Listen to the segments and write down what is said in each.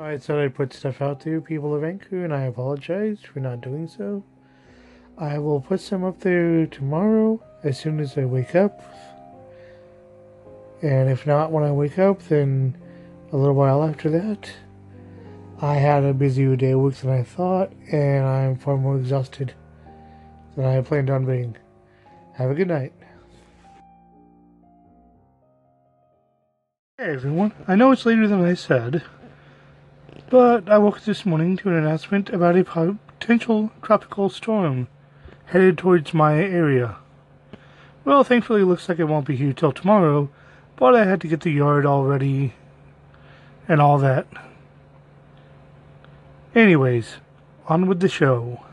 I said I'd put stuff out to people of Anchor, and I apologize for not doing so. I will put some up there tomorrow as soon as I wake up. And if not when I wake up, then a little while after that. I had a busier day of work than I thought, and I'm far more exhausted than I planned on being. Have a good night. Hey everyone, I know it's later than I said, but I woke this morning to an announcement about a potential tropical storm headed towards my area. Well, thankfully, it looks like it won't be here till tomorrow, but I had to get the yard all ready and all that. Anyways, on with the show.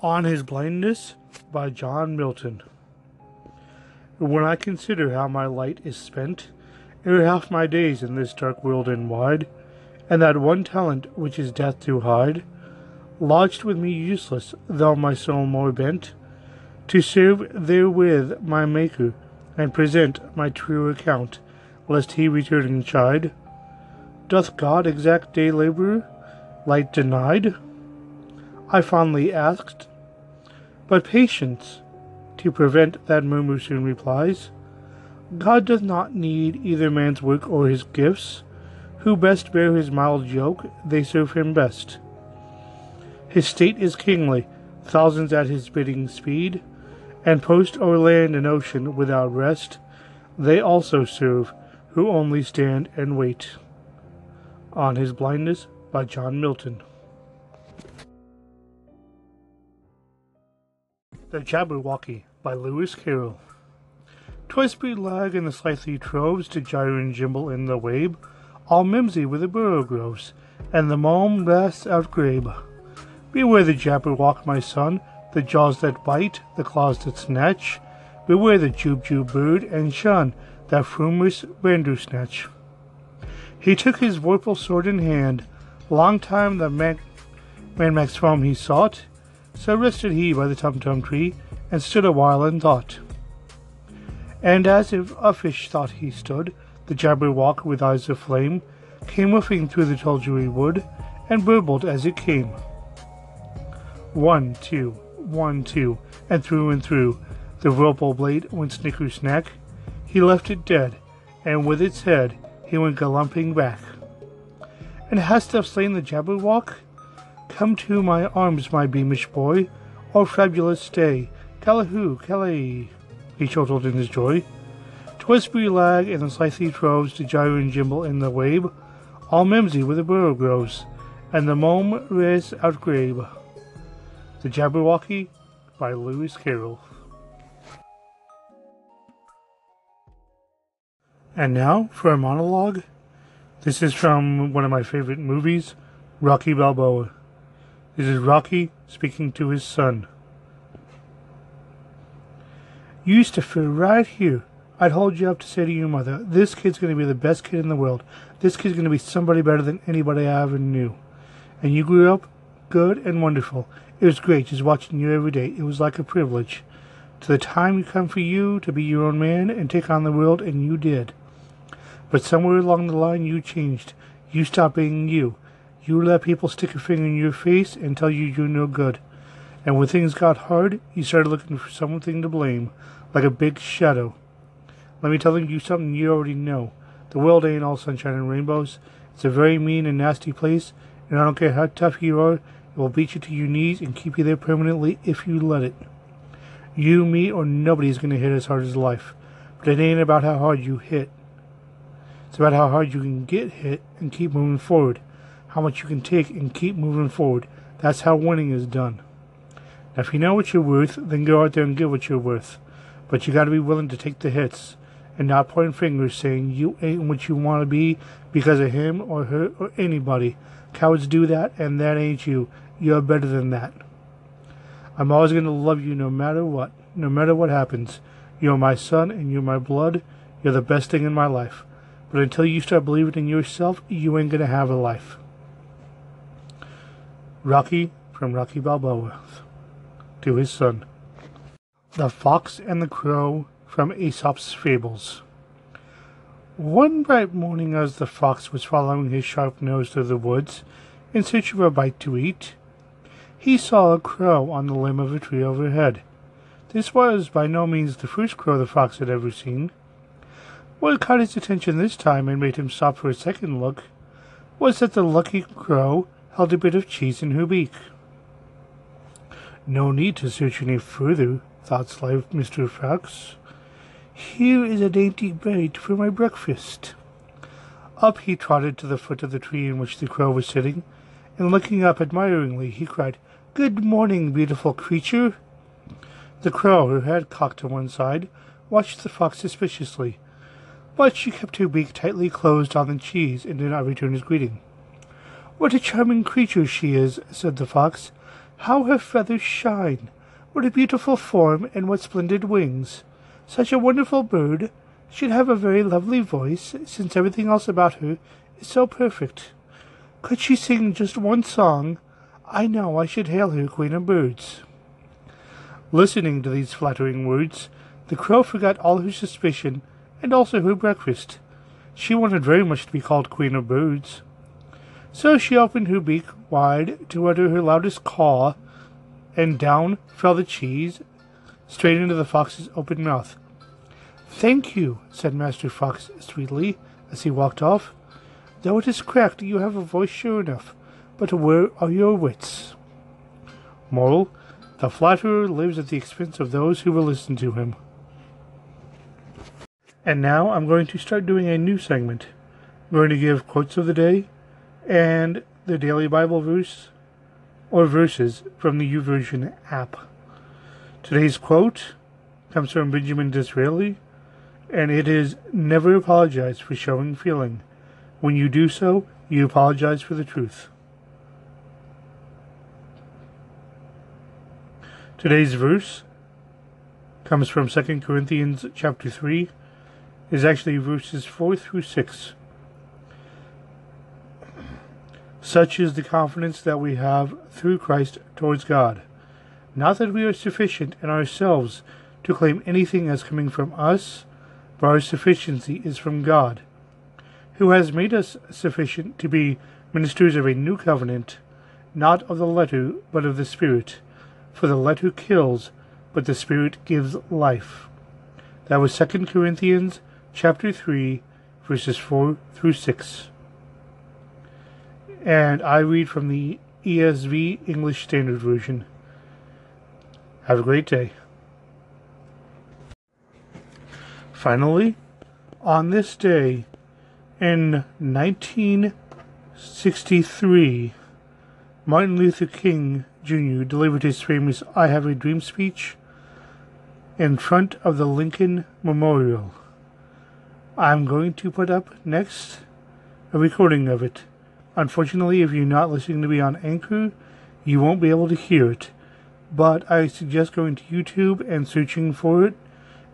On His Blindness by John Milton. When I consider how my light is spent, ere half my days in this dark world and wide, and that one talent which is death to hide, lodged with me useless, though my soul more bent, to serve therewith my Maker, and present my true account, lest he return and chide. Doth God exact day labour, light denied? I fondly asked, but patience, to prevent that murmur soon replies, God doth not need either man's work or his gifts. Who best bear his mild yoke, they serve him best. His state is kingly, thousands at his bidding speed, and post o'er land and ocean without rest, they also serve, who only stand and wait. On His Blindness by John Milton. The Jabberwocky by Lewis Carroll. Twice breed lag in the slithy toves to gyre and gimble in the wabe, all mimsy with the borogoves, and the malm brass outgrabe. Beware the Jabberwock, my son, the jaws that bite, the claws that snatch. Beware the Jubjub bird, and shun that frumious Bandersnatch. He took his vorpal sword in hand, long time the man, manxome foam he sought, so rested he by the tum tum tree, and stood a while in thought. And as if a fish thought he stood, the Jabberwock with eyes of flame came whiffing through the tulgey wood, and burbled as it came. One, two, one, two, and through and through the vorpal blade went snicker snack. He left it dead, and with its head he went galumphing back. And hast thou slain the Jabberwock? Come to my arms, my beamish boy, or fabulous stay. Callooh, Callay, he chortled in his joy. Twisby lag and the slithy toves to gyre and gimble in the wabe, all mimsy with the borogoves, and the mome res outgrabe. The Jabberwocky by Lewis Carroll. And now for a monologue. This is from one of my favorite movies, Rocky Balboa. This is Rocky speaking to his son. You used to fit right here. I'd hold you up to say to your mother, this kid's going to be the best kid in the world. This kid's going to be somebody better than anybody I ever knew. And you grew up good and wonderful. It was great just watching you every day. It was like a privilege. To the time you come for you to be your own man and take on the world, and you did. But somewhere along the line, you changed. You stopped being you. You let people stick a finger in your face and tell you you're no good. And when things got hard, he started looking for something to blame, like a big shadow. Let me tell you something you already know. The world ain't all sunshine and rainbows. It's a very mean and nasty place, and I don't care how tough you are, it will beat you to your knees and keep you there permanently if you let it. You, me, or nobody is going to hit as hard as life. But it ain't about how hard you hit. It's about how hard you can get hit and keep moving forward. How much you can take and keep moving forward. That's how winning is done. If you know what you're worth, then go out there and get what you're worth. But you got to be willing to take the hits and not point fingers saying you ain't what you want to be because of him or her or anybody. Cowards do that, and that ain't you. You're better than that. I'm always going to love you no matter what, no matter what happens. You're my son and you're my blood. You're the best thing in my life. But until you start believing in yourself, you ain't going to have a life. Rocky from Rocky Balboa to his son. The Fox and the Crow from Aesop's Fables. One bright morning, as the fox was following his sharp nose through the woods in search of a bite to eat, he saw a crow on the limb of a tree overhead. This was by no means the first crow the fox had ever seen. What caught his attention this time and made him stop for a second look was that the lucky crow held a bit of cheese in her beak. No need to search any further, thought sly Mr. Fox. Here is a dainty bite for my breakfast. Up he trotted to the foot of the tree in which the crow was sitting, and looking up admiringly, he cried, Good morning, beautiful creature. The crow, her head cocked to one side, watched the fox suspiciously, but she kept her beak tightly closed on the cheese and did not return his greeting. What a charming creature she is, said the fox. How her feathers shine! What a beautiful form, and what splendid wings! Such a wonderful bird She'd have a very lovely voice, since everything else about her is so perfect. Could she sing just one song, I know I should hail her queen of birds. Listening to these flattering words, the crow forgot all her suspicion and also her breakfast. She wanted very much to be called queen of birds. So she opened her beak wide to utter her loudest caw, and down fell the cheese straight into the fox's open mouth. Thank you, said Master Fox sweetly as he walked off. Though it is cracked, you have a voice sure enough. But where are your wits? Moral, the flatterer lives at the expense of those who will listen to him. And now I'm going to start doing a new segment. I'm going to give quotes of the day and the daily Bible verse or verses from the YouVersion app. Today's quote comes from Benjamin Disraeli and it is never apologize for showing feeling. When you do so, you apologize for the truth. Today's verse comes from 2 Corinthians chapter 3 is actually verses 4 through 6. Such is the confidence that we have through Christ towards God. Not that we are sufficient in ourselves to claim anything as coming from us, for our sufficiency is from God, who has made us sufficient to be ministers of a new covenant, not of the letter, but of the Spirit. For the letter kills, but the Spirit gives life. That was 2 Corinthians chapter 3, verses 4 through 6. And I read from the ESV English Standard Version. Have a great day. Finally, on this day in 1963, Martin Luther King Jr. delivered his famous I Have a Dream speech in front of the Lincoln Memorial. I'm going to put up next a recording of it. Unfortunately, if you're not listening to me on Anchor, you won't be able to hear it. But I suggest going to YouTube and searching for it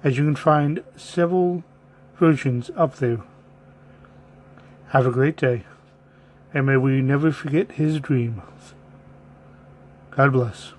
as you can find several versions up there. Have a great day, and may we never forget his dream. God bless.